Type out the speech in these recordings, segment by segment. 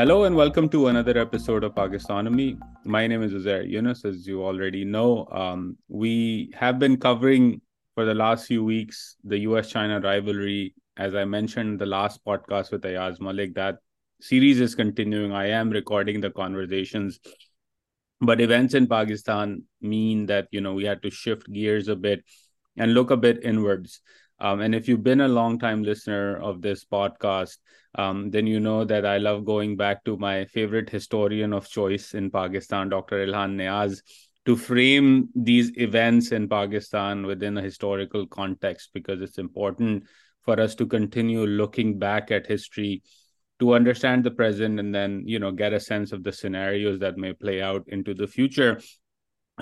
Hello and welcome to another episode of Pakistonomy. My name is Uzair Younus, as you already know. Um, we have been covering for the last few weeks the US-China rivalry. As I mentioned in the last podcast with Ayaz Malik, that series is continuing. I am recording the conversations, but events in Pakistan mean that you know we had to shift gears a bit and look a bit inwards. Um, and if you've been a long time listener of this podcast, um, then you know that I love going back to my favorite historian of choice in Pakistan, Dr. Ilhan Niaz, to frame these events in Pakistan within a historical context because it's important for us to continue looking back at history to understand the present and then you know get a sense of the scenarios that may play out into the future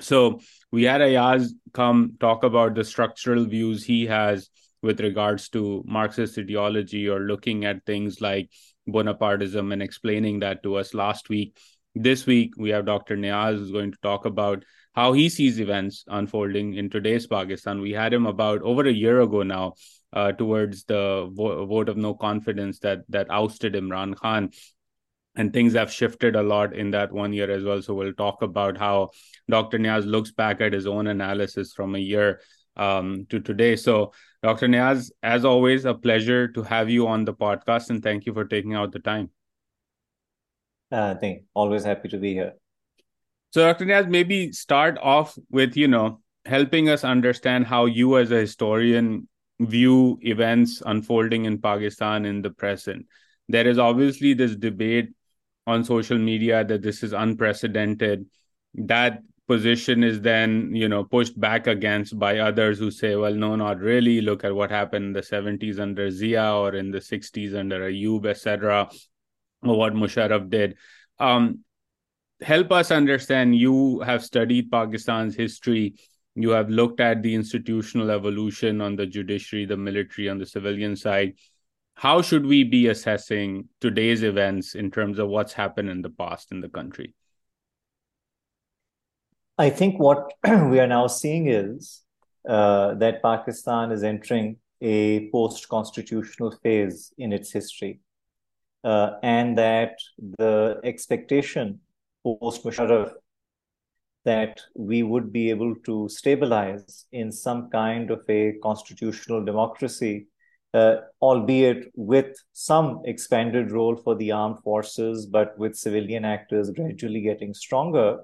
so we had ayaz come talk about the structural views he has with regards to Marxist ideology or looking at things like Bonapartism and explaining that to us last week. This week, we have Dr. Niaz who's going to talk about how he sees events unfolding in today's Pakistan. We had him about over a year ago now uh, towards the vo- vote of no confidence that that ousted Imran Khan. And things have shifted a lot in that one year as well. So we'll talk about how Dr. Niaz looks back at his own analysis from a year um, to today. So, Dr. Niaz, as always, a pleasure to have you on the podcast, and thank you for taking out the time. Uh, thank always happy to be here. So, Dr. Niaz, maybe start off with you know helping us understand how you, as a historian, view events unfolding in Pakistan in the present. There is obviously this debate on social media that this is unprecedented. That position is then you know pushed back against by others who say well no not really. Look at what happened in the 70s under zia or in the 60s under ayub etc or what musharraf did. Um, help us understand you have studied pakistan's history. You have looked at the institutional evolution on the judiciary the military on the civilian side. How should we be assessing today's events in terms of what's happened in the past in the country I think what we are now seeing is uh, that Pakistan is entering a post constitutional phase in its history. Uh, and that the expectation post Musharraf that we would be able to stabilize in some kind of a constitutional democracy, uh, albeit with some expanded role for the armed forces, but with civilian actors gradually getting stronger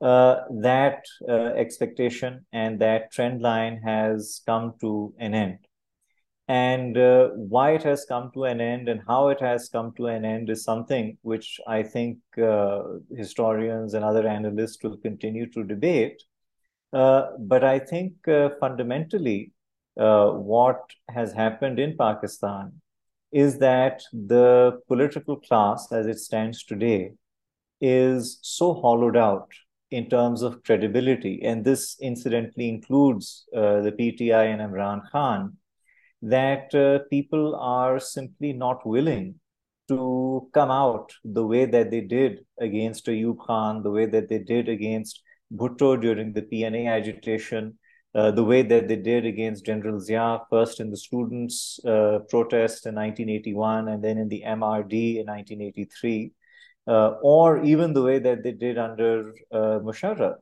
uh, that uh, expectation and that trend line has come to an end. And uh, why it has come to an end and how it has come to an end is something which I think uh, historians and other analysts will continue to debate. Uh, but I think uh, fundamentally, what has happened in Pakistan is that the political class as it stands today is so hollowed out in terms of credibility, and this incidentally includes uh, the PTI and Imran Khan, that uh, people are simply not willing to come out the way that they did against Ayub Khan, the way that they did against Bhutto during the PNA agitation, uh, the way that they did against General Zia, first in the students' uh, protest in 1981 and then in the MRD in 1983 uh, or even the way that they did under uh, Musharraf.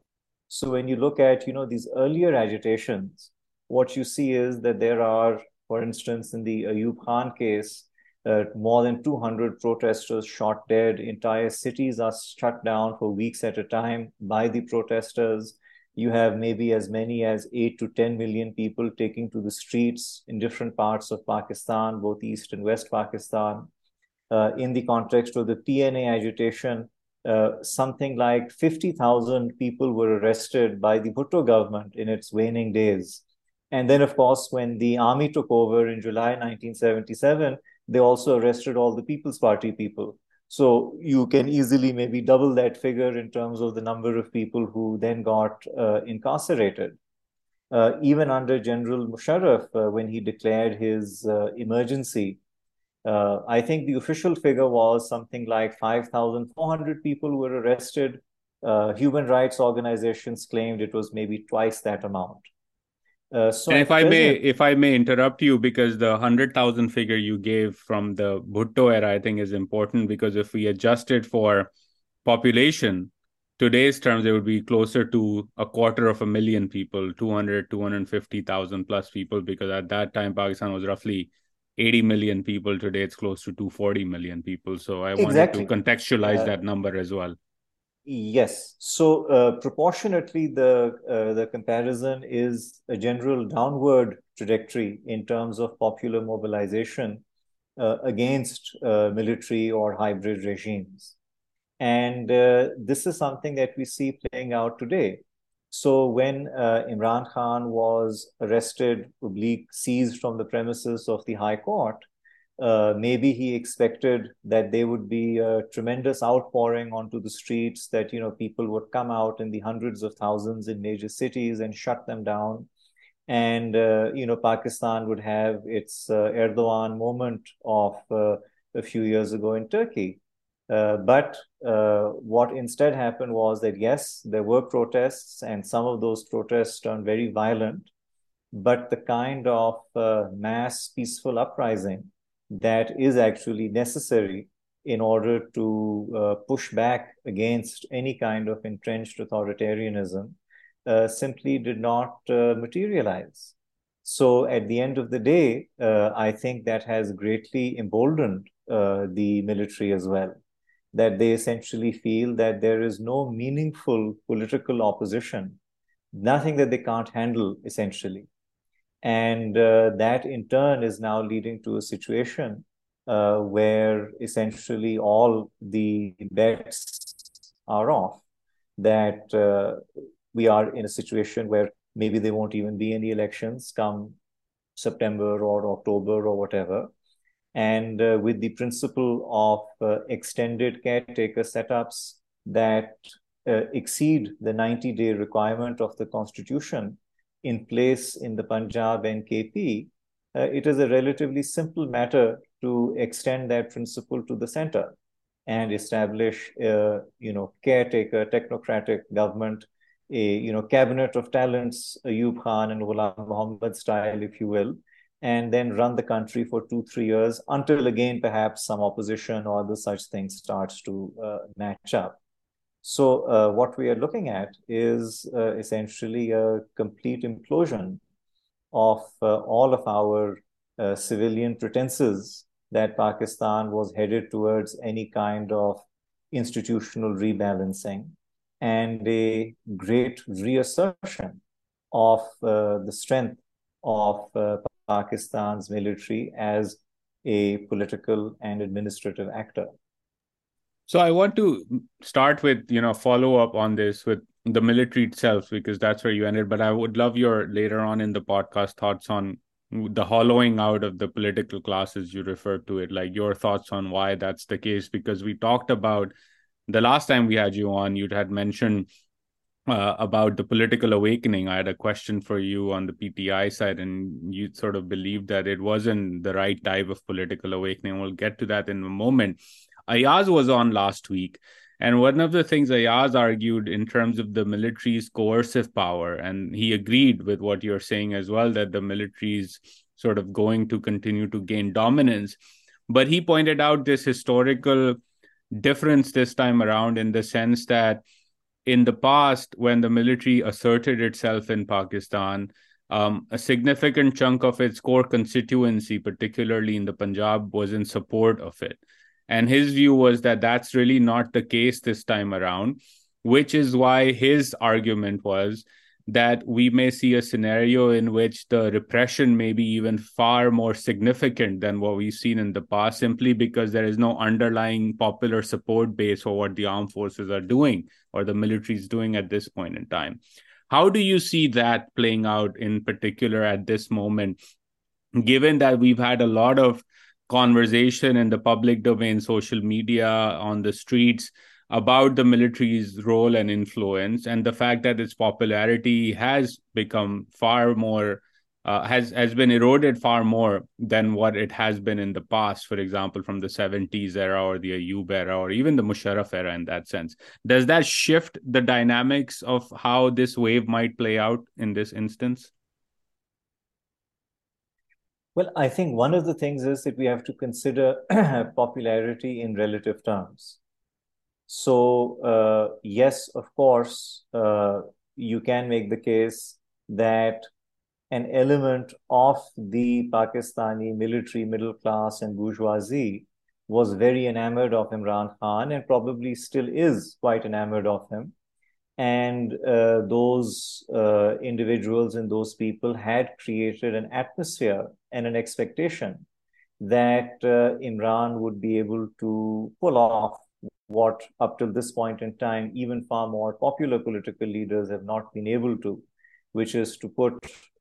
So when you look at you know these earlier agitations, what you see is that there are, for instance, in the Ayub Khan case, uh, more than 200 protesters shot dead. Entire cities are shut down for weeks at a time by the protesters. You have maybe as many as 8 to 10 million people taking to the streets in different parts of Pakistan, both East and West Pakistan uh, in the context of the PNA agitation, uh, something like 50,000 people were arrested by the Bhutto government in its waning days. And then, of course, when the army took over in July 1977, they also arrested all the People's Party people. So you can easily maybe double that figure in terms of the number of people who then got uh, incarcerated. Uh, even under General Musharraf, uh, when he declared his uh, emergency, uh, I think the official figure was something like 5,400 people were arrested. Uh, human rights organizations claimed it was maybe twice that amount. Uh, so and if I may, if I may interrupt you, because the hundred thousand figure you gave from the Bhutto era, I think is important because if we adjust it for population, today's terms, it would be closer to a quarter of a million people, 200, 250,000 plus people, because at that time, Pakistan was roughly 80 million people. Today, it's close to 240 million people. So I exactly. wanted to contextualize uh, that number as well. Yes. So uh, proportionately, the uh, the comparison is a general downward trajectory in terms of popular mobilization uh, against uh, military or hybrid regimes, and uh, this is something that we see playing out today. So when uh, Imran Khan was arrested, oblique seized from the premises of the High Court, uh, maybe he expected that there would be a tremendous outpouring onto the streets, that you know people would come out in the hundreds of thousands in major cities and shut them down, and uh, you know Pakistan would have its uh, Erdogan moment of uh, a few years ago in Turkey. Uh, but uh, what instead happened was that yes, there were protests, and some of those protests turned very violent. But the kind of mass peaceful uprising that is actually necessary in order to uh, push back against any kind of entrenched authoritarianism uh, simply did not uh, materialize. So, at the end of the day, uh, I think that has greatly emboldened uh, the military as well. That they essentially feel that there is no meaningful political opposition, nothing that they can't handle, essentially. And uh, that in turn is now leading to a situation uh, where essentially all the bets are off. That uh, we are in a situation where maybe there won't even be any elections come September or October or whatever. And uh, with the principle of uh, extended caretaker setups that uh, exceed the 90 day requirement of the Constitution, in place in the Punjab and KP, uh, it is a relatively simple matter to extend that principle to the center and establish a you know caretaker technocratic government a you know cabinet of talents Ayub Khan and Ghulam Muhammad style if you will and then run the country for 2 3 years until again perhaps some opposition or other such things starts to uh, match up. So uh, what we are looking at is uh, essentially a complete implosion of uh, all of our uh, civilian pretenses that Pakistan was headed towards any kind of institutional rebalancing and a great reassertion of uh, the strength of uh, Pakistan's military as a political and administrative actor. So I want to start with, you know, follow up on this with the military itself, because that's where you ended. But I would love your later on in the podcast thoughts on the hollowing out of the political classes you referred to it, like your thoughts on why that's the case, because we talked about the last time we had you on, you had mentioned uh, about the political awakening. I had a question for you on the PTI side, and you sort of believed that it wasn't the right type of political awakening. We'll get to that in a moment. Ayaz was on last week. And one of the things Ayaz argued in terms of the military's coercive power, and he agreed with what you're saying as well, that the military's sort of going to continue to gain dominance. But he pointed out this historical difference this time around in the sense that in the past, when the military asserted itself in Pakistan, um, a significant chunk of its core constituency, particularly in the Punjab, was in support of it. And his view was that that's really not the case this time around, which is why his argument was that we may see a scenario in which the repression may be even far more significant than what we've seen in the past, simply because there is no underlying popular support base for what the armed forces are doing or the military is doing at this point in time. How do you see that playing out in particular at this moment, given that we've had a lot of conversation in the public domain, social media, on the streets about the military's role and influence, and the fact that its popularity has become far more. Uh, has has been eroded far more than what it has been in the past. For example, from the 70s era or the Ayub era or even the Musharraf era. In that sense, does that shift the dynamics of how this wave might play out in this instance? Well, I think one of the things is that we have to consider popularity in relative terms. So, uh, yes, of course, uh, you can make the case that an element of the Pakistani military middle class and bourgeoisie was very enamored of Imran Khan and probably still is quite enamored of him. And uh, those uh, individuals and those people had created an atmosphere and an expectation that uh, Imran would be able to pull off what, up till this point in time, even far more popular political leaders have not been able to, which is to put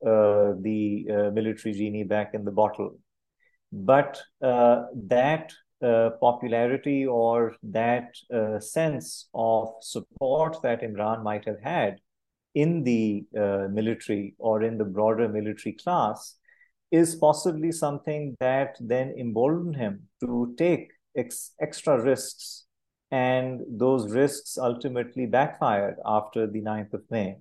uh, the uh, military genie back in the bottle. But uh, that uh, popularity or that uh, sense of support that Imran might have had in the uh, military or in the broader military class is possibly something that then emboldened him to take ex- extra risks. And those risks ultimately backfired after the 9th of May.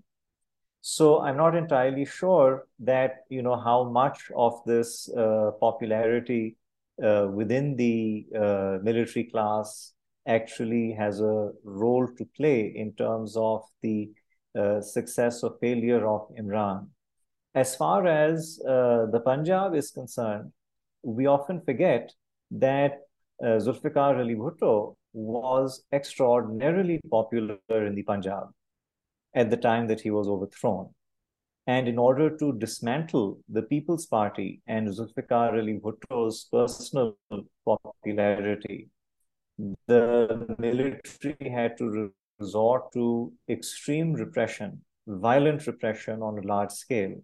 So I'm not entirely sure that, you know, how much of this uh, popularity uh, within the uh, military class actually has a role to play in terms of the uh, success or failure of Imran. As far as uh, the Punjab is concerned, we often forget that uh, Zulfikar Ali Bhutto was extraordinarily popular in the Punjab at the time that he was overthrown. And in order to dismantle the People's Party and Zulfikar Ali Bhutto's personal popularity, the military had to resort to extreme repression, violent repression on a large scale.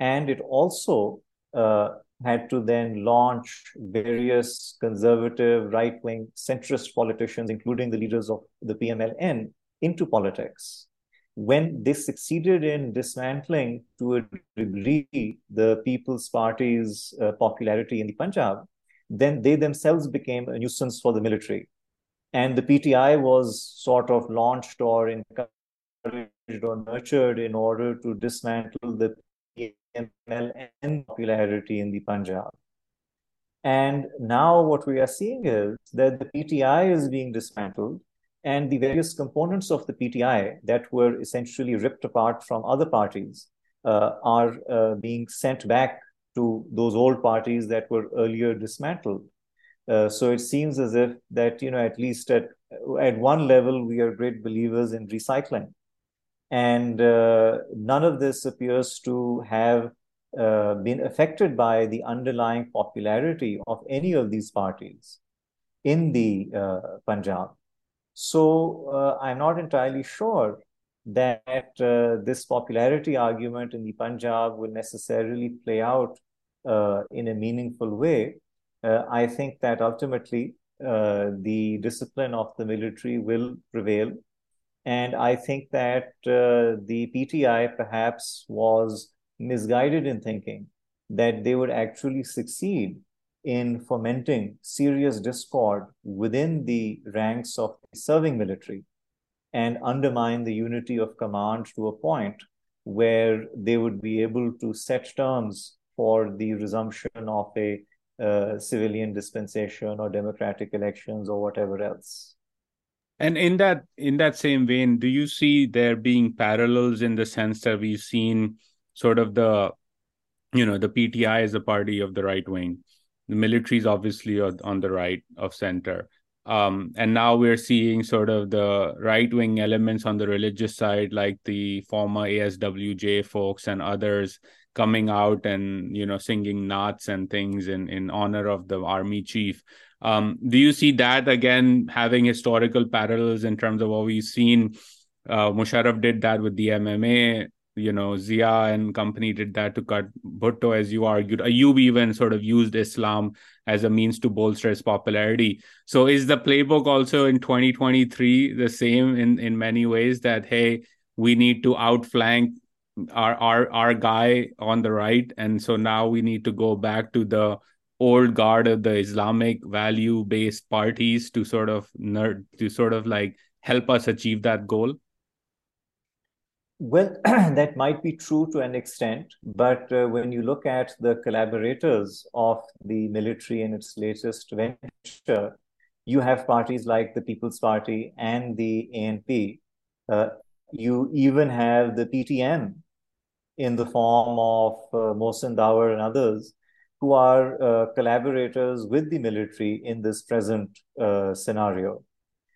And it also uh, had to then launch various conservative, right wing, centrist politicians, including the leaders of the PMLN, into politics when they succeeded in dismantling to a degree the People's Party's uh, popularity in the Punjab, then they themselves became a nuisance for the military. And the PTI was sort of launched or encouraged or nurtured in order to dismantle the PMLN popularity in the Punjab. And now what we are seeing is that the PTI is being dismantled and the various components of the PTI that were essentially ripped apart from other parties uh, are uh, being sent back to those old parties that were earlier dismantled. Uh, so it seems as if that you know at least at at one level we are great believers in recycling, and uh, none of this appears to have uh, been affected by the underlying popularity of any of these parties in the uh, Punjab. So uh, I'm not entirely sure that uh, this popularity argument in the Punjab will necessarily play out uh, in a meaningful way. I think that ultimately the discipline of the military will prevail. And I think that uh, the PTI perhaps was misguided in thinking that they would actually succeed in fomenting serious discord within the ranks of the serving military and undermine the unity of command to a point where they would be able to set terms for the resumption of a uh, civilian dispensation or democratic elections or whatever else and in that in that same vein do you see there being parallels in the sense that we've seen sort of the you know the pti is a party of the right wing the military is obviously on the right of center. Um, and now we're seeing sort of the right wing elements on the religious side, like the former ASWJ folks and others coming out and you know singing naats and things in in honor of the army chief. Um, do you see that again having historical parallels in terms of what we've seen? Uh, Musharraf did that with the MMA you know Zia and company did that to cut Bhutto, as you argued. Ayub even sort of used Islam as a means to bolster his popularity. So is the playbook also in 2023 the same in in many ways that hey, we need to outflank our our our guy on the right, and so now we need to go back to the old guard of the Islamic value based parties to sort of nerd to sort of like help us achieve that goal? Well, that might be true to an extent, but uh, when you look at the collaborators of the military in its latest venture, you have parties like the People's Party and the ANP. Uh, you even have the PTM in the form of uh, Mohsin Dawar and others who are uh, collaborators with the military in this present uh, scenario.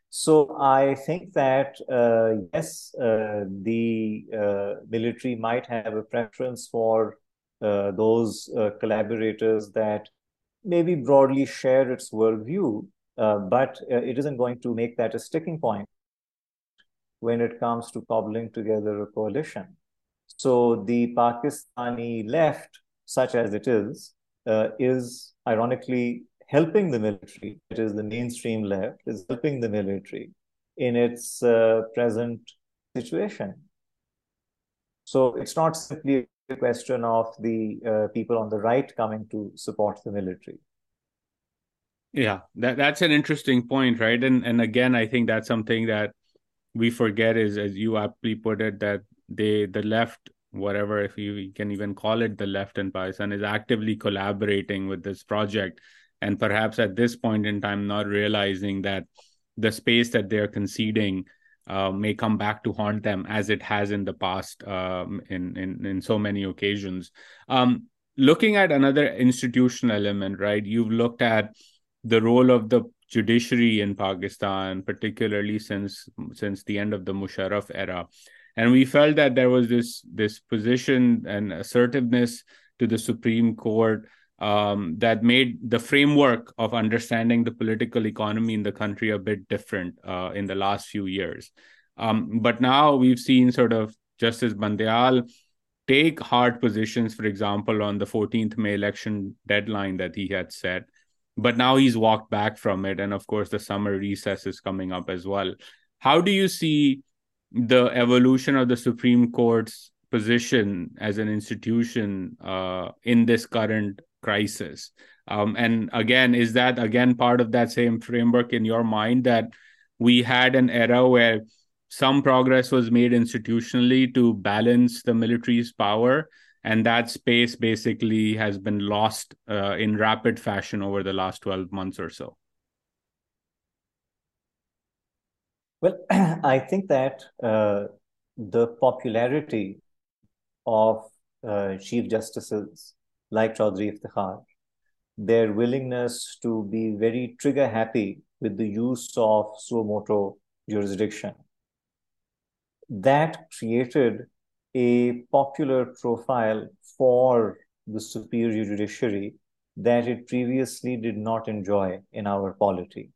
So I think that uh, yes, uh, the uh, military might have a preference for uh, those collaborators that maybe broadly share its worldview, but it isn't going to make that a sticking point when it comes to cobbling together a coalition. So the Pakistani left, such as it is, is ironically helping the military, it is the mainstream left, is helping the military in its uh, present situation. So it's not simply a question of the uh, people on the right coming to support the military. Yeah, that that's an interesting point, right? And and again, I think that's something that we forget is, as you aptly put it, that they the left, whatever if you can even call it the left in Pakistan, is actively collaborating with this project and perhaps at this point in time not realizing that the space that they're conceding uh, may come back to haunt them as it has in the past um, in, in in so many occasions. Um, looking at another institutional element, right? You've looked at the role of the judiciary in Pakistan, particularly since since the end of the Musharraf era, and we felt that there was this this position and assertiveness to the Supreme Court um, that made the framework of understanding the political economy in the country a bit different uh, in the last few years. Um, but now we've seen sort of Justice Bandial take hard positions, for example, on the 14th May election deadline that he had set. But now he's walked back from it. And of course, the summer recess is coming up as well. How do you see the evolution of the Supreme Court's position as an institution uh, in this current crisis. Um, and again is that again part of that same framework in your mind that we had an era where some progress was made institutionally to balance the military's power and that space basically has been lost uh, in rapid fashion over the last 12 months or so well i think that uh, the popularity of uh, chief justices like Chaudhry Iftikhar, their willingness to be very trigger happy with the use of suo motu jurisdiction. That created a popular profile for the superior judiciary that it previously did not enjoy in our polity.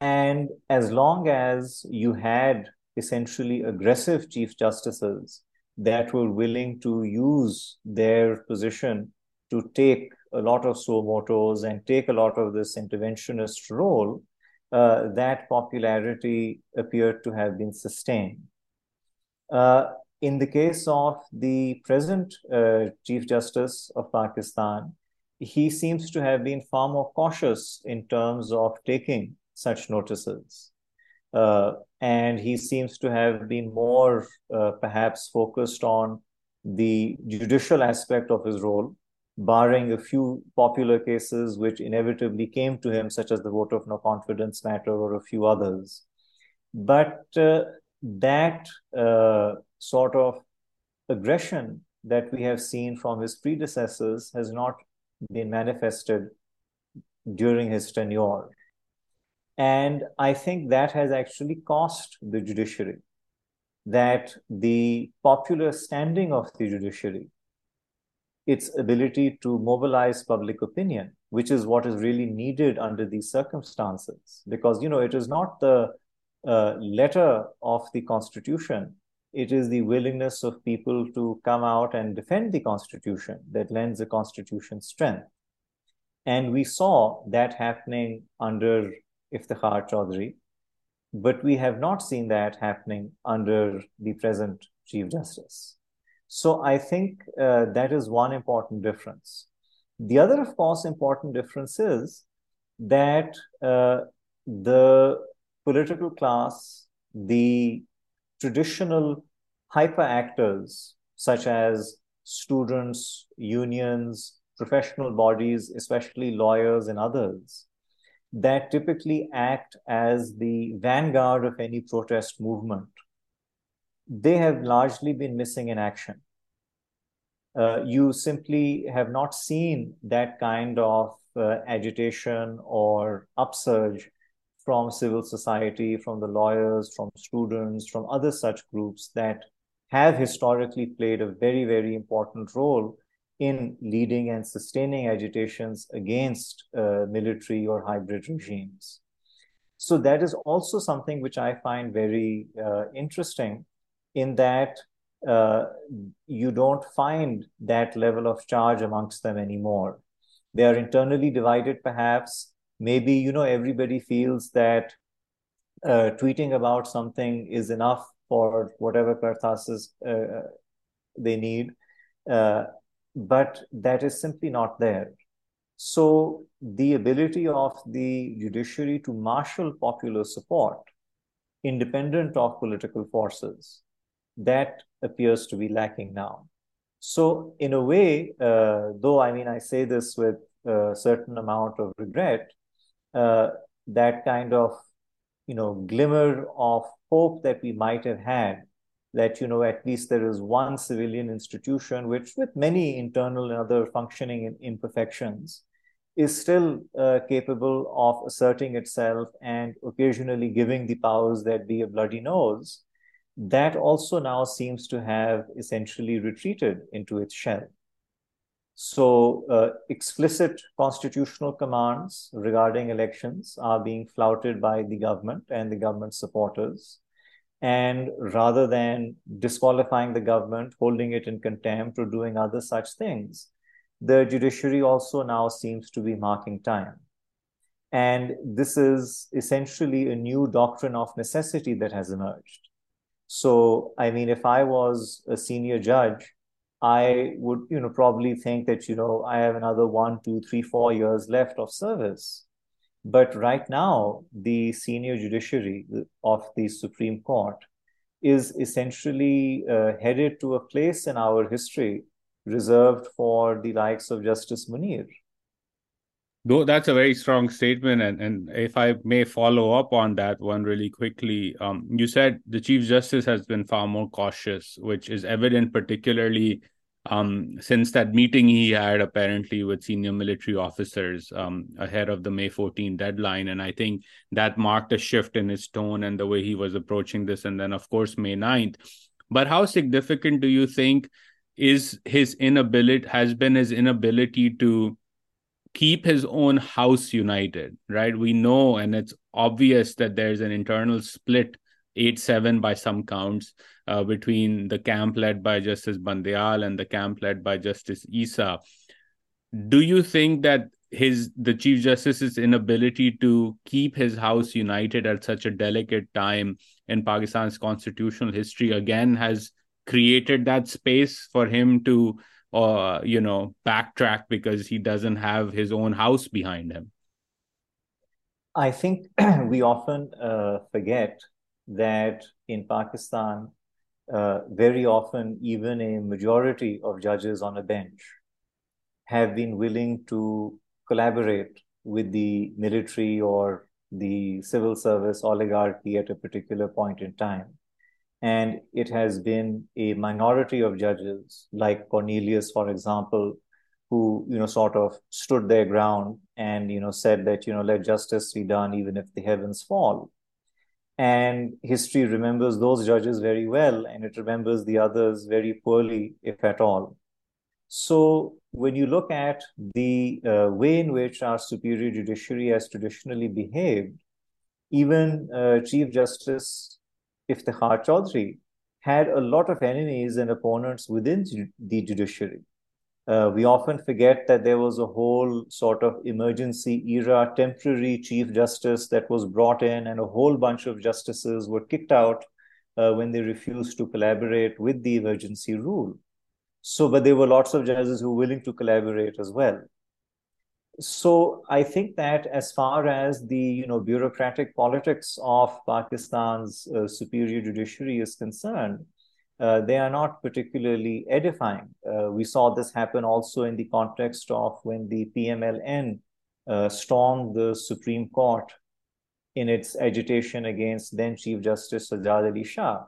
And as long as you had essentially aggressive chief justices that were willing to use their position to take a lot of suo motus and take a lot of this interventionist role, uh, that popularity appeared to have been sustained. Uh, in the case of the present uh, Chief Justice of Pakistan, he seems to have been far more cautious in terms of taking such notices. Uh, and he seems to have been more uh, perhaps focused on the judicial aspect of his role, barring a few popular cases which inevitably came to him, such as the vote of no confidence matter or a few others. But uh, that uh, sort of aggression that we have seen from his predecessors has not been manifested during his tenure. And I think that has actually cost the judiciary, that the popular standing of the judiciary, its ability to mobilize public opinion, which is what is really needed under these circumstances. Because, you know, it is not the uh, letter of the Constitution, it is the willingness of people to come out and defend the Constitution that lends the Constitution strength. And we saw that happening under Iftikhar Chaudhry, but we have not seen that happening under the present Chief Justice. So I think uh, that is one important difference. The other, of course, important difference is that uh, the political class, the traditional hyper actors such as students, unions, professional bodies, especially lawyers and others, that typically act as the vanguard of any protest movement, they have largely been missing in action. Uh, you simply have not seen that kind of uh, agitation or upsurge from civil society, from the lawyers, from students, from other such groups that have historically played a very, very important role in leading and sustaining agitations against uh, military or hybrid regimes. So that is also something which I find very uh, interesting in that uh, you don't find that level of charge amongst them anymore. They are internally divided, perhaps. Maybe, you know, everybody feels that uh, tweeting about something is enough for whatever kartases uh, they need. But that is simply not there. So the ability of the judiciary to marshal popular support, independent of political forces, that appears to be lacking now. So in a way, uh, though I mean I say this with a certain amount of regret, uh, that kind of you know glimmer of hope that we might have had that you know at least there is one civilian institution which with many internal and other functioning imperfections is still uh, capable of asserting itself and occasionally giving the powers that be a bloody nose that also now seems to have essentially retreated into its shell. So uh, explicit constitutional commands regarding elections are being flouted by the government and the government supporters and rather than disqualifying the government, holding it in contempt, or doing other such things, the judiciary also now seems to be marking time. And this is essentially a new doctrine of necessity that has emerged. So, I mean, if I was a senior judge, I would, you know, probably think that, you know, I have another one, two, three, four years left of service. But right now, the senior judiciary of the Supreme Court is essentially uh, headed to a place in our history reserved for the likes of Justice Munir. Though that's a very strong statement, and, and if I may follow up on that one really quickly, um, you said the Chief Justice has been far more cautious, which is evident particularly um, since that meeting he had apparently with senior military officers um, ahead of the May 14 deadline. And I think that marked a shift in his tone and the way he was approaching this. And then, of course, May 9th. But how significant do you think is his inability, has been his inability to keep his own house united, right? We know, and it's obvious that there's an internal split 8 7 by some counts uh, between the camp led by Justice Bandial and the camp led by Justice Isa. Do you think that his the Chief Justice's inability to keep his house united at such a delicate time in Pakistan's constitutional history again has created that space for him to uh, you know backtrack because he doesn't have his own house behind him i think we often uh, forget that in Pakistan, uh, very often even a majority of judges on a bench have been willing to collaborate with the military or the civil service oligarchy at a particular point in time. And it has been a minority of judges, like Cornelius, for example, who you know sort of stood their ground and you know said that you know let justice be done even if the heavens fall and history remembers those judges very well and it remembers the others very poorly, if at all. So, when you look at the uh, way in which our superior judiciary has traditionally behaved, even uh, Chief Justice Iftikhar Chaudhry had a lot of enemies and opponents within the judiciary. Uh, we often forget that there was a whole sort of emergency era temporary chief justice that was brought in, and a whole bunch of justices were kicked out uh, when they refused to collaborate with the emergency rule. So, but there were lots of judges who were willing to collaborate as well. So, I think that as far as the you know bureaucratic politics of Pakistan's uh, superior judiciary is concerned, uh, they are not particularly edifying. Uh, we saw this happen also in the context of when the PMLN uh, stormed the Supreme Court in its agitation against then Chief Justice Sajjad Ali Shah.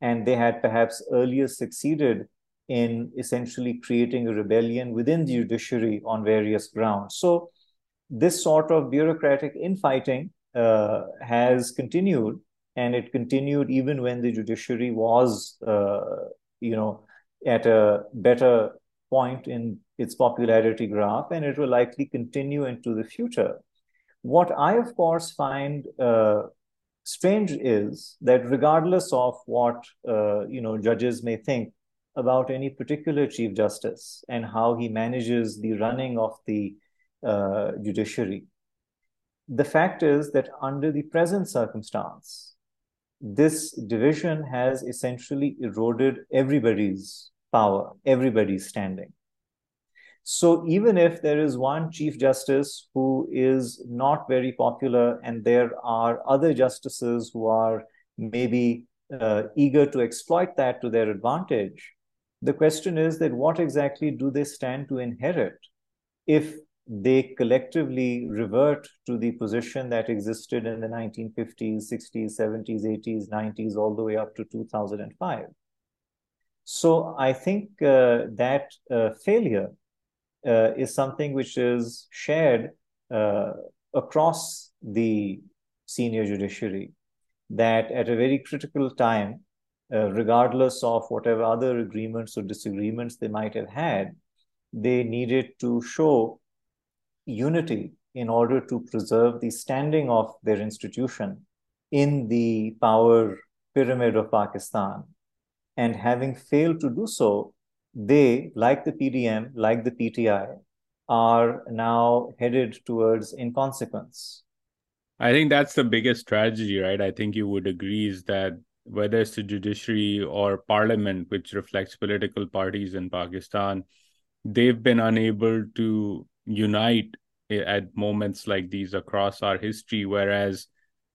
And they had perhaps earlier succeeded in essentially creating a rebellion within the judiciary on various grounds. So, this sort of bureaucratic infighting uh, has continued and it continued even when the judiciary was, uh, you know, at a better point in its popularity graph, and it will likely continue into the future. What I, of course, find uh, strange is that regardless of what uh, you know judges may think about any particular chief justice and how he manages the running of the uh, judiciary, the fact is that under the present circumstance, this division has essentially eroded everybody's power, everybody's standing. So even if there is one Chief Justice who is not very popular, and there are other justices who are maybe uh, eager to exploit that to their advantage, the question is that what exactly do they stand to inherit if they collectively revert to the position that existed in the 1950s, 60s, 70s, 80s, 90s, all the way up to 2005. So I think uh, that uh, failure uh, is something which is shared uh, across the senior judiciary, that at a very critical time, uh, regardless of whatever other agreements or disagreements they might have had, they needed to show unity in order to preserve the standing of their institution in the power pyramid of Pakistan. And having failed to do so, they, like the PDM, like the PTI, are now headed towards inconsequence. I think that's the biggest tragedy, right? I think you would agree is that whether it's the judiciary or parliament, which reflects political parties in Pakistan, they've been unable to unite eh, at moments like these across our history, whereas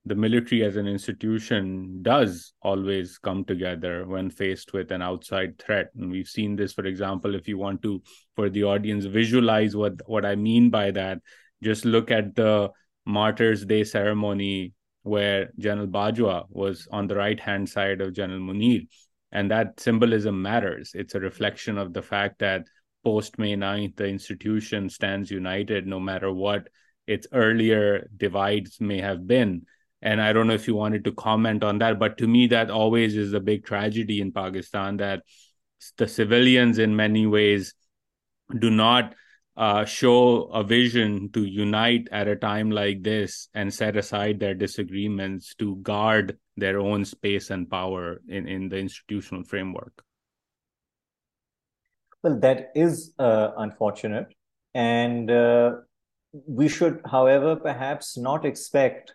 the military as an institution does always come together when faced with an outside threat. And we've seen this, for example, if you want to, for the audience, visualize what, what I mean by that, just look at the Martyrs' Day ceremony where General Bajwa was on the right hand side of General Munir. And that symbolism matters. It's a reflection of the fact that post May 9th, the institution stands united no matter what its earlier divides may have been. And I don't know if you wanted to comment on that, but to me, that always is a big tragedy in Pakistan that the civilians, in many ways, do not uh, show a vision to unite at a time like this and set aside their disagreements to guard their own space and power in, in the institutional framework. Well, that is uh, unfortunate. And uh, we should, however, perhaps not expect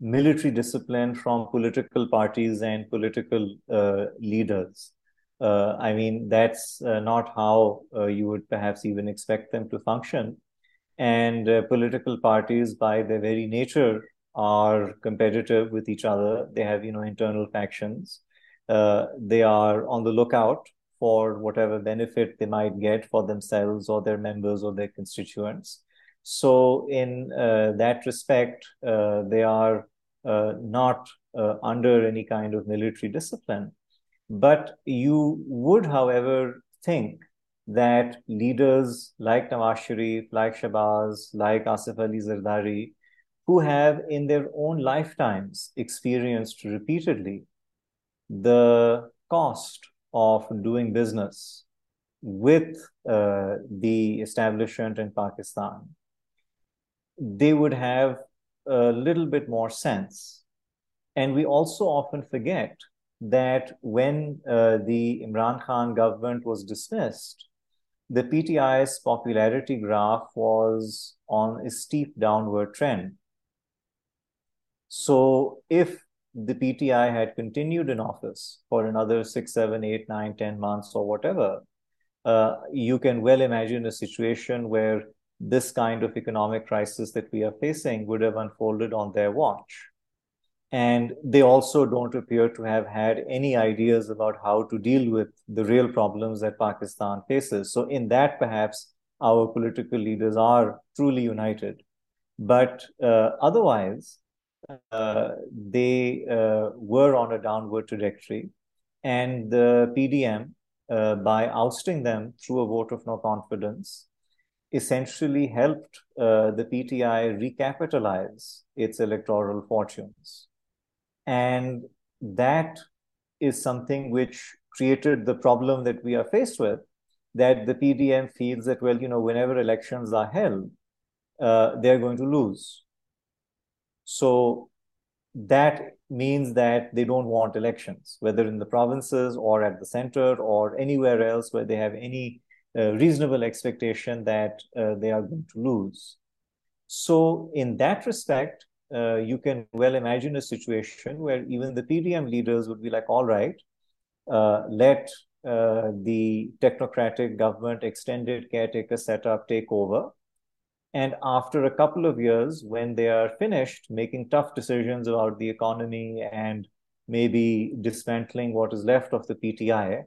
military discipline from political parties and political uh, leaders. Uh, I mean, that's uh, not how uh, you would perhaps even expect them to function. And political parties, by their very nature, are competitive with each other. They have, you know, internal factions. they are on the lookout for whatever benefit they might get for themselves or their members or their constituents. So, in uh, that respect, uh, they are uh, not uh, under any kind of military discipline. But you would, however, think that leaders like Nawaz Sharif, like Shehbaz, like Asif Ali Zardari, who have in their own lifetimes experienced repeatedly the cost of doing business with uh, the establishment in Pakistan, they would have a little bit more sense. And we also often forget that when uh, the Imran Khan government was dismissed, the PTI's popularity graph was on a steep downward trend. So, if the PTI had continued in office for another six, seven, eight, nine, ten months or whatever, uh, you can well imagine a situation where this kind of economic crisis that we are facing would have unfolded on their watch. And they also don't appear to have had any ideas about how to deal with the real problems that Pakistan faces. So, in that, perhaps our political leaders are truly united. But uh, otherwise, they uh, were on a downward trajectory. And the PDM, uh, by ousting them through a vote of no confidence, essentially helped uh, the PTI recapitalize its electoral fortunes. And that is something which created the problem that we are faced with that the PDM feels that, well, you know, whenever elections are held, uh, they're going to lose. So that means that they don't want elections, whether in the provinces or at the center or anywhere else where they have any uh, reasonable expectation that uh, they are going to lose. So, in that respect, uh, you can well imagine a situation where even the PDM leaders would be like, all right, uh, let uh, the technocratic government extended caretaker setup take over and after a couple of years, when they are finished making tough decisions about the economy and maybe dismantling what is left of the PTI,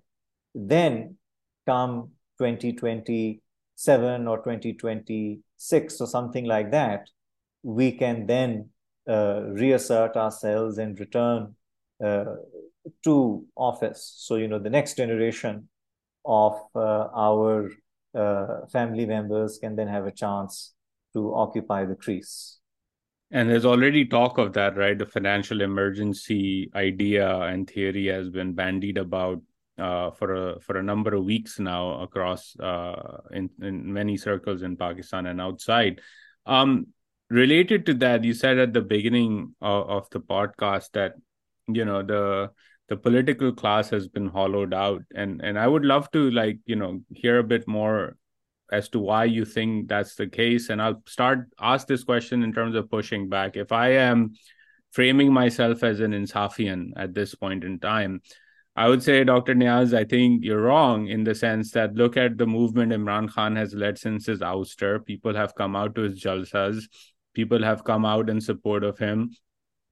then come 2027 or 2026 or something like that, we can then uh, reassert ourselves and return uh, to office. So, you know, the next generation of uh, our uh, family members can then have a chance to occupy the trees. And there's already talk of that, right? The financial emergency idea and theory has been bandied about uh, for a for a number of weeks now across uh, in in many circles in Pakistan and outside. Um, related to that, you said at the beginning of, of the podcast that you know the the political class has been hollowed out and and i would love to like you know hear a bit more as to why you think that's the case. And i'll start ask this question in terms of pushing back. If i am framing myself as an insafian at this point in time i would say dr niaz i think you're wrong in the sense that look at the movement imran khan has led since his ouster. People have come out to his jalsas. People have come out in support of him.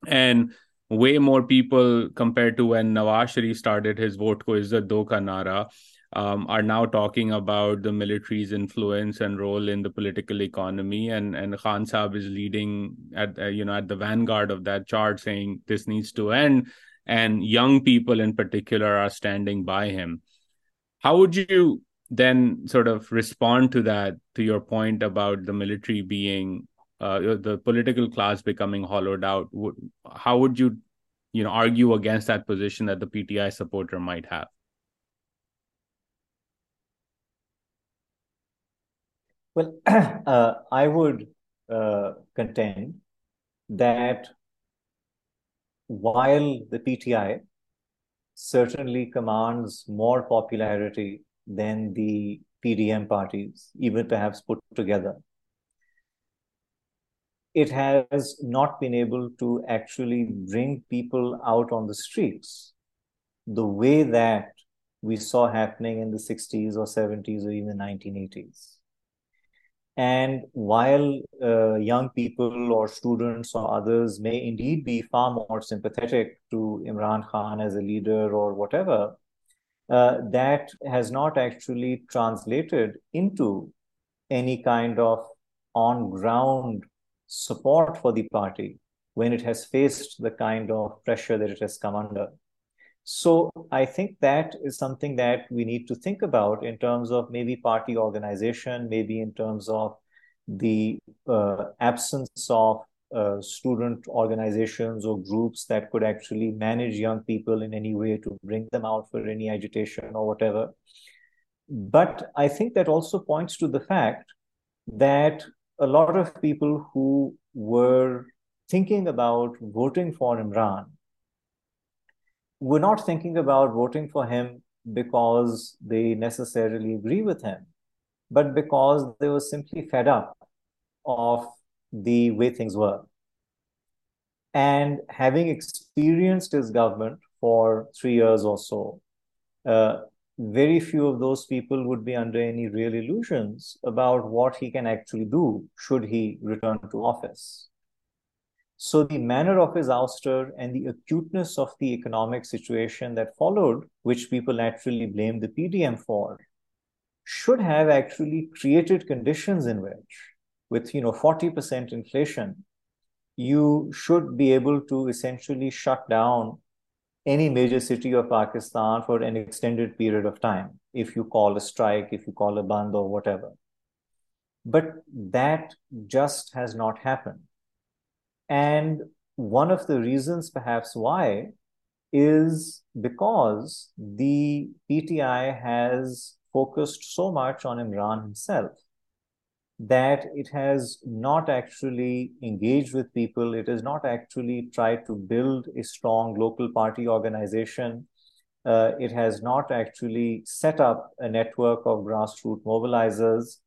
And way more people compared to when Nawaz Sharif started his vote ko izzat do ka nara um, are now talking about the military's influence and role in the political economy. And and Khan Saab is leading at uh, you know at the vanguard of that chart saying this needs to end. And young people in particular are standing by him. How would you then sort of respond to that to your point about the military being uh, the political class becoming hollowed out? How would you you know argue against that position that the pti supporter might have well uh, i would uh, contend that while the pti certainly commands more popularity than the pdm parties even perhaps put together it has not been able to actually bring people out on the streets the way that we saw happening in the 60s or 70s or even the 1980s. And while uh, young people or students or others may indeed be far more sympathetic to Imran Khan as a leader or whatever, uh, that has not actually translated into any kind of on ground support for the party when it has faced the kind of pressure that it has come under. So I think that is something that we need to think about in terms of maybe party organization, maybe in terms of the uh, absence of uh, student organizations or groups that could actually manage young people in any way to bring them out for any agitation or whatever. But I think that also points to the fact that a lot of people who were thinking about voting for Imran were not thinking about voting for him because they necessarily agree with him, but because they were simply fed up of the way things were. And having experienced his government for three years or so, uh, very few of those people would be under any real illusions about what he can actually do should he return to office. So the manner of his ouster and the acuteness of the economic situation that followed, which people naturally blame the PDM for, should have actually created conditions in which, with you know 40% inflation, you should be able to essentially shut down any major city of Pakistan for an extended period of time, if you call a strike, if you call a band or whatever. But that just has not happened. And one of the reasons, perhaps, why is because the PTI has focused so much on Imran himself that it has not actually engaged with people. It has not actually tried to build a strong local party organization. Uh, it has not actually set up a network of grassroots mobilizers.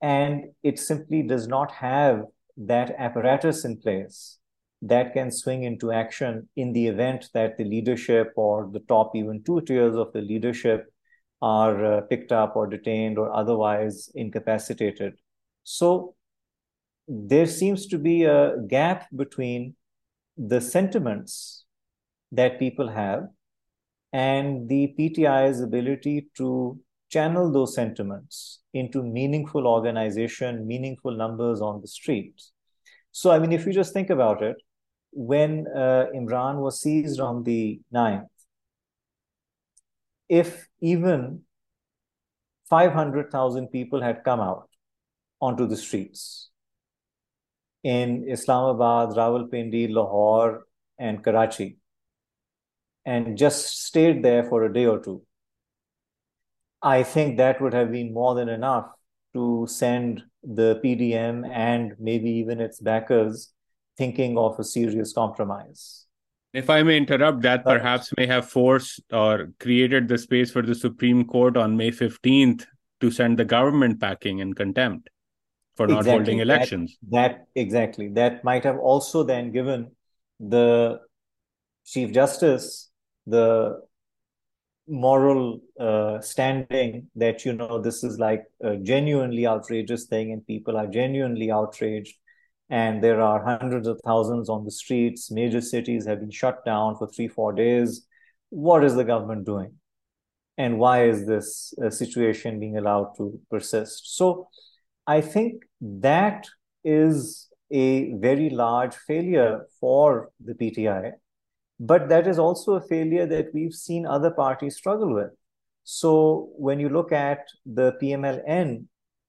And it simply does not have that apparatus in place that can swing into action in the event that the leadership or the top even two tiers of the leadership are uh, picked up or detained or otherwise incapacitated. So there seems to be a gap between the sentiments that people have and the PTI's ability to channel those sentiments into meaningful organization, meaningful numbers on the streets. So, I mean, if you just think about it, when uh, Imran was seized on the 9th, if even 500,000 people had come out onto the streets in Islamabad, Rawalpindi, Lahore, and Karachi, and just stayed there for a day or two, I think that would have been more than enough to send the PDM and maybe even its backers thinking of a serious compromise. If I may interrupt, that perhaps may have forced or created the space for the Supreme Court on May 15th to send the government packing in contempt for not exactly. holding elections. That, that, exactly. That might have also then given the Chief Justice the moral uh, standing that you know this is like a genuinely outrageous thing and people are genuinely outraged. And there are hundreds of thousands on the streets. Major cities have been shut down for 3 4 days. What is the government doing? And why is this uh, situation being allowed to persist? So i think that is a very large failure for the pti but that is also a failure that we've seen other parties struggle with. So when you look at the PMLN,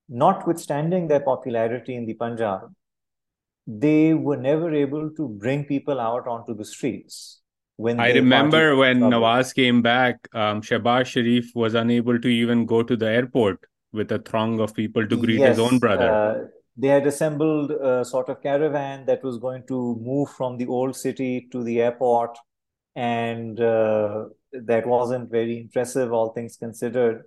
notwithstanding their popularity in the Punjab, they were never able to bring people out onto the streets. When I remember when Nawaz came back, um, Shehbaz Sharif was unable to even go to the airport with a throng of people to greet yes, his own brother. They had assembled a sort of caravan that was going to move from the old city to the airport. And uh, that wasn't very impressive all things considered.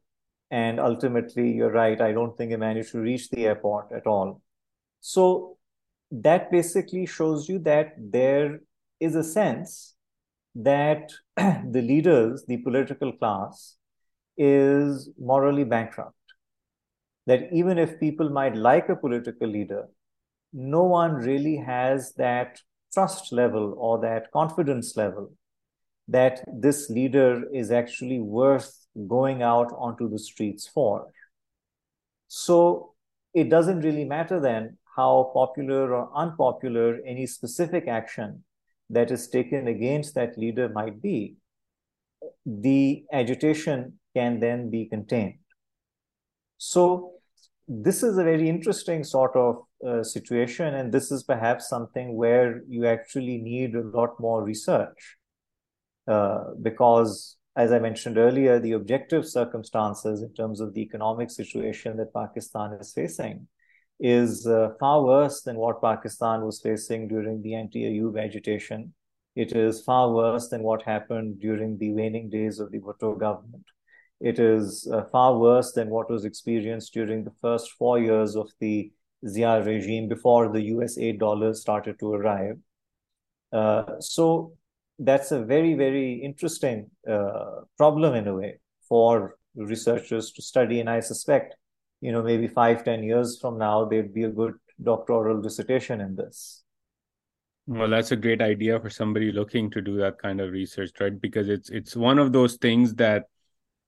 And ultimately you're right i don't think it managed to reach the airport at all. So that basically shows you that there is a sense that the leaders the political class is morally bankrupt that even if people might like a political leader, no one really has that trust level or that confidence level that this leader is actually worth going out onto the streets for. So it doesn't really matter then how popular or unpopular any specific action that is taken against that leader might be. The agitation can then be contained. So this is a very interesting sort of uh, situation, and this is perhaps something where you actually need a lot more research uh, because, as I mentioned earlier, the objective circumstances in terms of the economic situation that Pakistan is facing is uh, far worse than what Pakistan was facing during the anti-Ayub agitation. It is far worse than what happened during the waning days of the Bhutto government. It is uh, far worse than what was experienced during the first four years of the Zia regime before the US aid dollars started to arrive. Uh, so that's a very, very interesting uh, problem in a way for researchers to study. And I suspect, you know, maybe five, ten years from now, there'd be a good doctoral dissertation in this. Well, that's a great idea for somebody looking to do that kind of research, right? Because it's it's one of those things that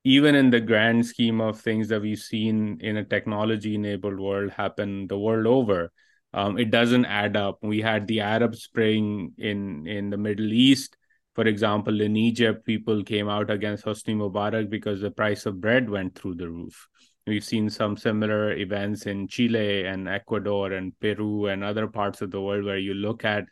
even in the grand scheme of things that we've seen in a technology enabled world happen the world over, um, it doesn't add up. We had the Arab Spring in in the Middle East, for example, in Egypt, people came out against Hosni Mubarak because the price of bread went through the roof. We've seen some similar events in Chile and Ecuador and Peru and other parts of the world where you look at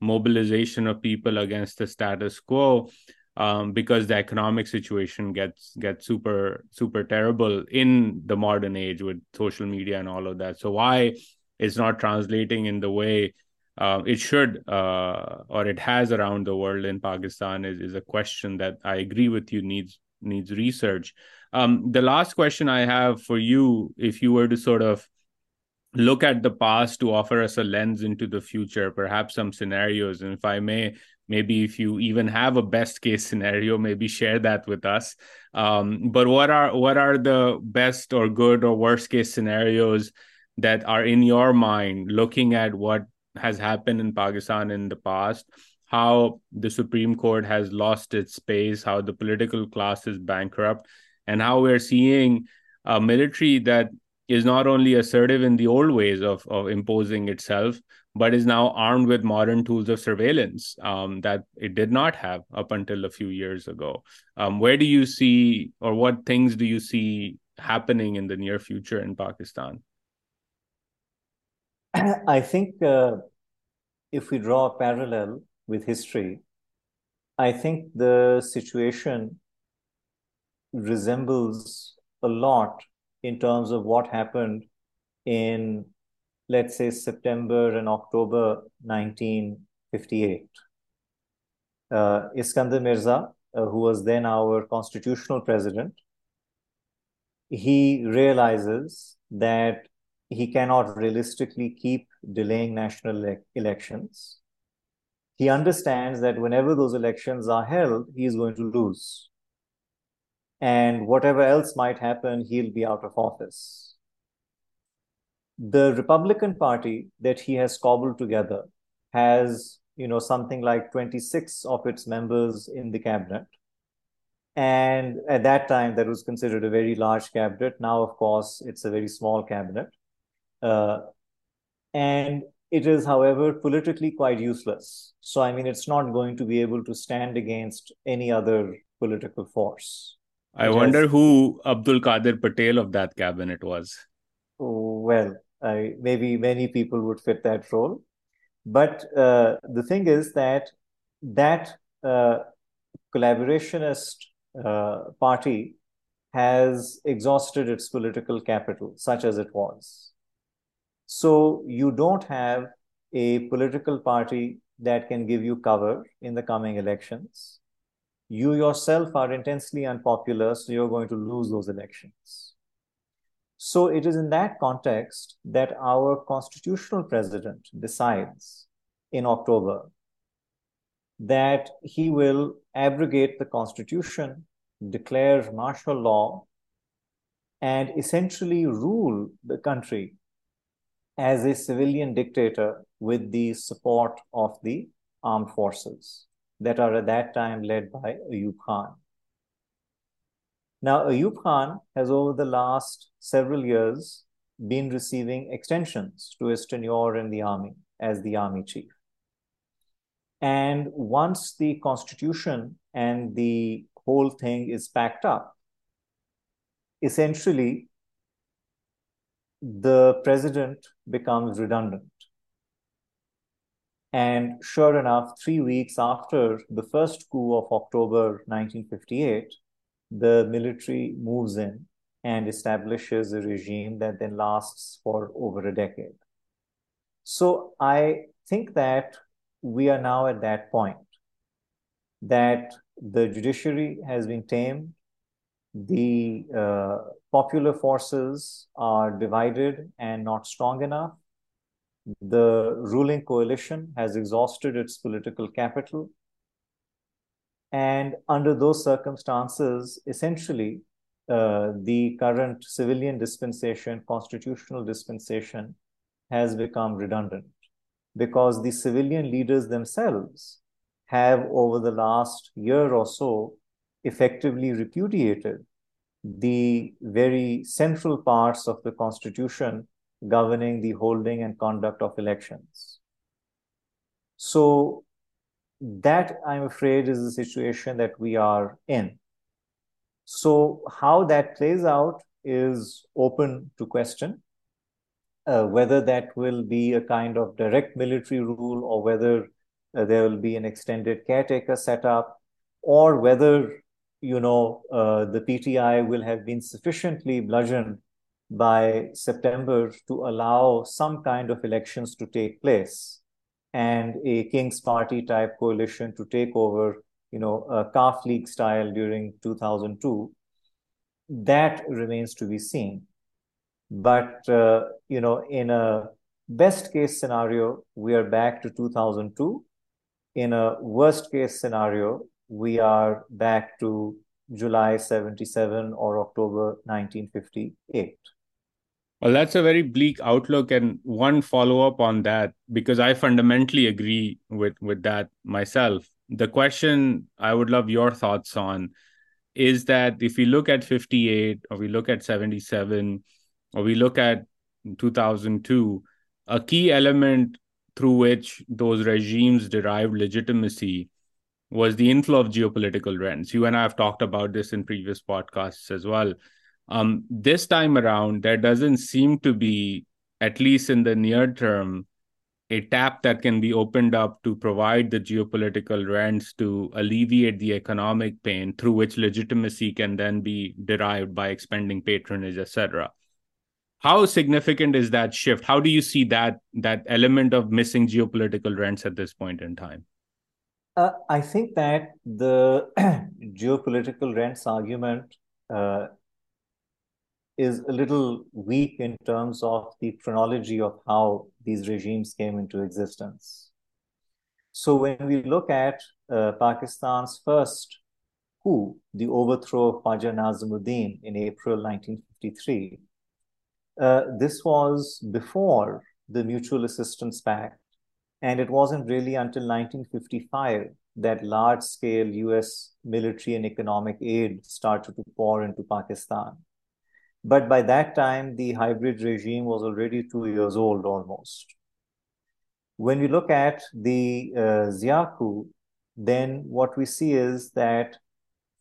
mobilization of people against the status quo um, because the economic situation gets gets super super terrible in the modern age with social media and all of that. So why it's not translating in the way uh, it should uh, or it has around the world in Pakistan is, is a question that I agree with you needs needs research. Um, the last question I have for you, if you were to sort of look at the past to offer us a lens into the future, perhaps some scenarios. And if I may, maybe if you even have a best case scenario, maybe share that with us. Um, but what are what are the best or good or worst case scenarios that are in your mind, looking at what has happened in Pakistan in the past? How the Supreme Court has lost its space, how the political class is bankrupt, and how we're seeing a military that is not only assertive in the old ways of, of imposing itself, but is now armed with modern tools of surveillance um, that it did not have up until a few years ago. Um, where do you see, or what things do you see happening in the near future in Pakistan? I think uh, if we draw a parallel with history, I think the situation resembles a lot in terms of what happened in, let's say, September and October 1958. Uh, Iskandar Mirza, uh, who was then our constitutional president, he realizes that he cannot realistically keep delaying national ele elections. He understands that whenever those elections are held, he is going to lose and whatever else might happen, he'll be out of office. The Republican Party that he has cobbled together has, you know, something like 26 of its members in the cabinet. And at that time, that was considered a very large cabinet. Now, of course, it's a very small cabinet. Uh, and it is, however, politically quite useless. So, I mean, it's not going to be able to stand against any other political force. I wonder has, who Abdul Qadir Patel of that cabinet was. Well, I, maybe many people would fit that role. But uh, the thing is that that uh, collaborationist uh, party has exhausted its political capital, such as it was. So you don't have a political party that can give you cover in the coming elections you yourself are intensely unpopular, so you're going to lose those elections. So it is in that context that our constitutional president decides in October that he will abrogate the constitution, declare martial law, and essentially rule the country as a civilian dictator with the support of the armed forces that are at that time led by Ayub Khan. Now, Ayub Khan has over the last several years been receiving extensions to his tenure in the army as the army chief. And once the constitution and the whole thing is packed up, essentially the president becomes redundant. And sure enough, three weeks after the first coup of October 1958, the military moves in and establishes a regime that then lasts for over a decade. So I think that we are now at that point that the judiciary has been tamed, the uh, popular forces are divided and not strong enough, the ruling coalition has exhausted its political capital. And under those circumstances, essentially, uh, the current civilian dispensation, constitutional dispensation, has become redundant. because the civilian leaders themselves have, over the last year or so, effectively repudiated the very central parts of the constitution governing the holding and conduct of elections. So, that I'm afraid is the situation that we are in. So, how that plays out is open to question. Uh, whether that will be a kind of direct military rule or whether uh, there will be an extended caretaker setup or whether you know uh, the PTI will have been sufficiently bludgeoned by September to allow some kind of elections to take place and a King's Party type coalition to take over, you know, a Qaf League style during 2002 that remains to be seen. But, uh, you know, in a best case scenario, we are back to 2002. In a worst case scenario, we are back to July 77 or October 1958. Well, that's a very bleak outlook. And one follow up on that, because I fundamentally agree with, with that myself. The question I would love your thoughts on is that if we look at 58 or we look at 77 or we look at 2002 a key element through which those regimes derived legitimacy was the inflow of geopolitical rents you and i have talked about this in previous podcasts as well um, this time around there doesn't seem to be at least in the near term a tap that can be opened up to provide the geopolitical rents to alleviate the economic pain through which legitimacy can then be derived by expending patronage etc how significant is that shift? How do you see that that element of missing geopolitical rents at this point in time? Uh, i think that the geopolitical rents argument uh, is a little weak in terms of the chronology of how these regimes came into existence. So when we look at uh, Pakistan's first coup, the overthrow of Khwaja Nazimuddin in April 1953, uh, this was before the Mutual Assistance Pact, and it wasn't really until 1955 that large-scale U.S. military and economic aid started to pour into Pakistan. But by that time, the hybrid regime was already two years old almost. When we look at the uh, Zia coup, then what we see is that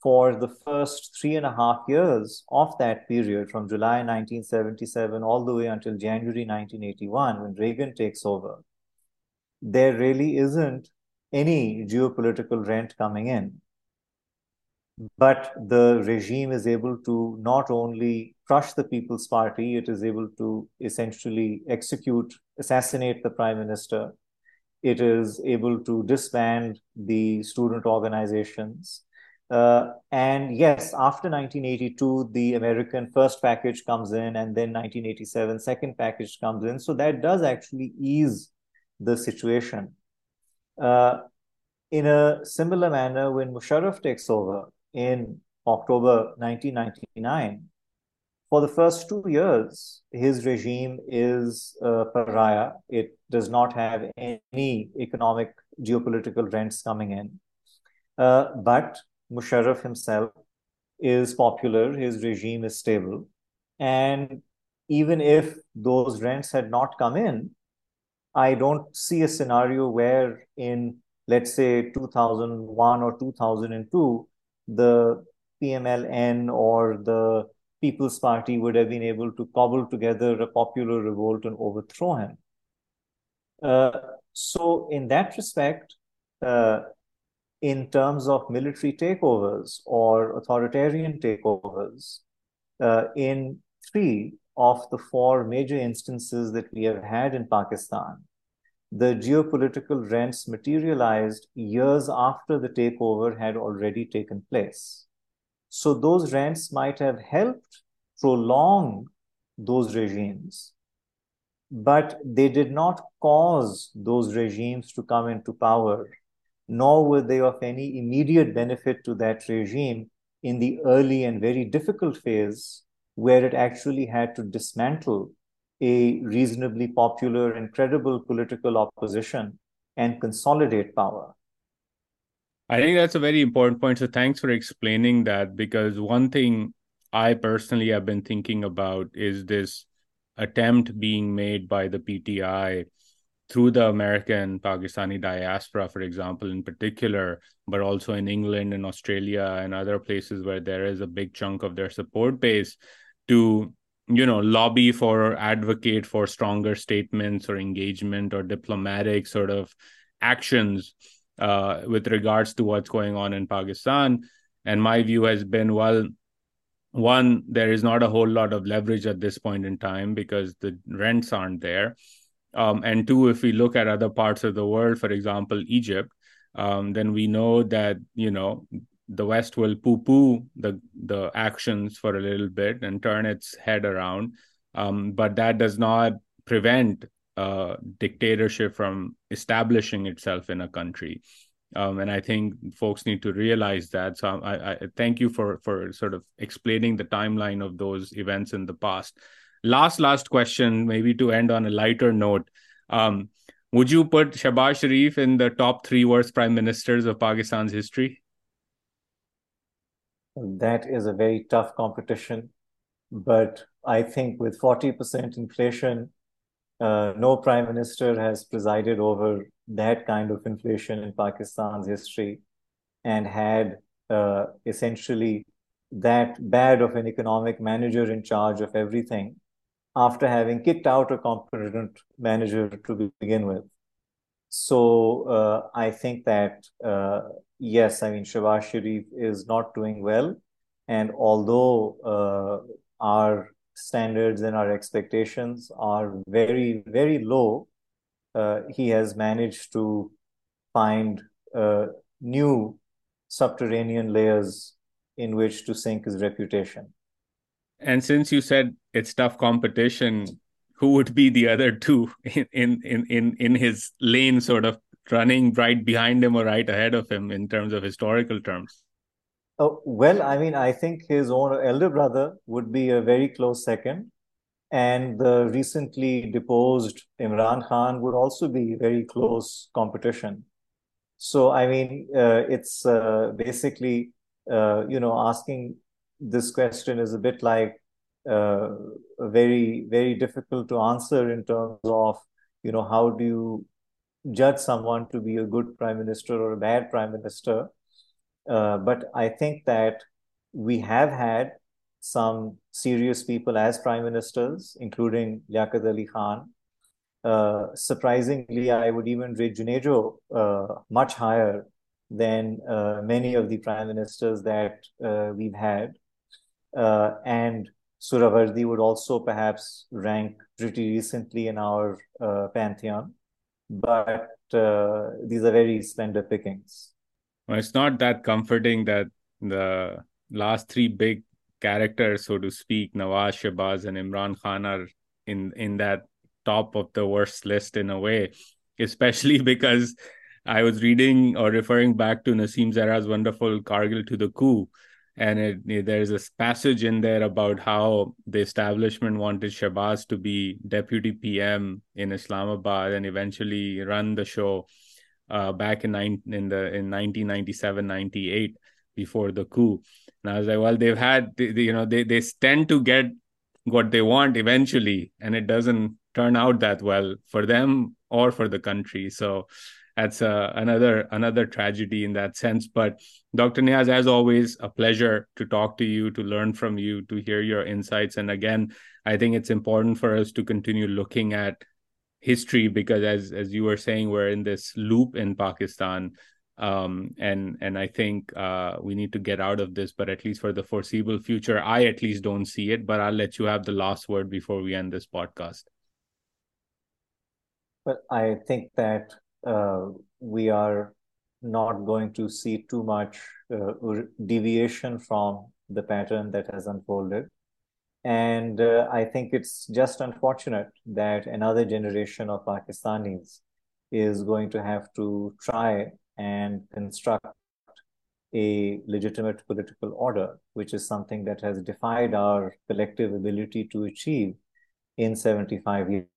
for the first three and a half years of that period, from July 1977 all the way until January 1981, when Reagan takes over, there really isn't any geopolitical rent coming in. But the regime is able to not only crush the People's Party, it is able to essentially execute, assassinate the prime minister. It is able to disband the student organizations. Uh, and yes, after 1982, the American first package comes in, and then 1987, second package comes in. So that does actually ease the situation. Uh, in a similar manner, when Musharraf takes over, in October 1999, for the first two years, his regime is a pariah. It does not have any economic geopolitical rents coming in. Uh, but Musharraf himself is popular, his regime is stable. And even if those rents had not come in, I don't see a scenario where in, let's say, 2001 or 2002, the PMLN or the People's Party would have been able to cobble together a popular revolt and overthrow him. Uh, so, in that respect, uh, in terms of military takeovers or authoritarian takeovers, uh, in three of the four major instances that we have had in Pakistan, the geopolitical rents materialized years after the takeover had already taken place. So those rents might have helped prolong those regimes, but they did not cause those regimes to come into power, nor were they of any immediate benefit to that regime in the early and very difficult phase where it actually had to dismantle a reasonably popular and credible political opposition and consolidate power. I think that's a very important point. So thanks for explaining that because one thing I personally have been thinking about is this attempt being made by the PTI through the American Pakistani diaspora, for example, in particular, but also in England and Australia and other places where there is a big chunk of their support base to you know lobby for or advocate for stronger statements or engagement or diplomatic sort of actions uh, with regards to what's going on in Pakistan. And my view has been well, one, there is not a whole lot of leverage at this point in time because the rents aren't there. Um, and two, if we look at other parts of the world, for example, Egypt, um, then we know that you know the West will poo-poo the the actions for a little bit and turn its head around, um, but that does not prevent uh, dictatorship from establishing itself in a country. Um, and I think folks need to realize that. So I, I, thank you for for sort of explaining the timeline of those events in the past. Last last question, maybe to end on a lighter note. Um, would you put Shehbaz Sharif in the top three worst prime ministers of Pakistan's history? That is a very tough competition, but I think with forty percent inflation, uh, no prime minister has presided over that kind of inflation in Pakistan's history and had uh, essentially that bad of an economic manager in charge of everything after having kicked out a competent manager to begin with. So uh, I think that, uh, yes, I mean, Shehbaz Sharif is not doing well. And although uh, our standards and our expectations are very, very low, uh, he has managed to find uh, new subterranean layers in which to sink his reputation. And since you said it's tough competition, who would be the other two in in in in his lane, sort of running right behind him or right ahead of him in terms of historical terms? Oh, well, I mean, I think his own elder brother would be a very close second. And the recently deposed Imran Khan would also be very close competition. So, I mean, uh, it's uh, basically, uh, you know, asking this question is a bit like very, very difficult to answer in terms of, you know, how do you judge someone to be a good prime minister or a bad prime minister? Uh, but I think that we have had some serious people as prime ministers, including Liaquat Ali Khan. Uh, surprisingly, I would even rate Junejo uh, much higher than uh, many of the prime ministers that uh, we've had. and Suhrawardy would also perhaps rank pretty recently in our uh, pantheon. But uh, these are very slender pickings. Well, it's not that comforting that the last three big characters, so to speak, Nawaz, Shehbaz, and Imran Khan are in in that top of the worst list in a way, especially because I was reading or referring back to Nasim Zehra's wonderful Kargil to the coup. And it, there's a passage in there about how the establishment wanted Shehbaz to be deputy PM in Islamabad and eventually run the show uh, back in in the in 1997 98 before the coup. And i was like well they've had you know they they tend to get what they want eventually and it doesn't turn out that well for them or for the country. So that's uh, another another tragedy in that sense. But dr niaz as always a pleasure to talk to you to learn from you to hear your insights. And again i think it's important for us to continue looking at history because as as you were saying we're in this loop in pakistan. Um, and and i think uh, we need to get out of this but at least for the foreseeable future i at least don't see it but i'll let you have the last word before we end this podcast. Well i think that uh, we are not going to see too much uh, deviation from the pattern that has unfolded and uh, I think it's just unfortunate that another generation of Pakistanis is going to have to try and construct a legitimate political order, which is something that has defied our collective ability to achieve in 75 years.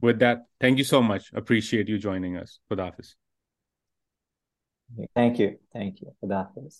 With that, thank you so much. Appreciate you joining us. Khudafis. Thank you. Thank you. Khudafis.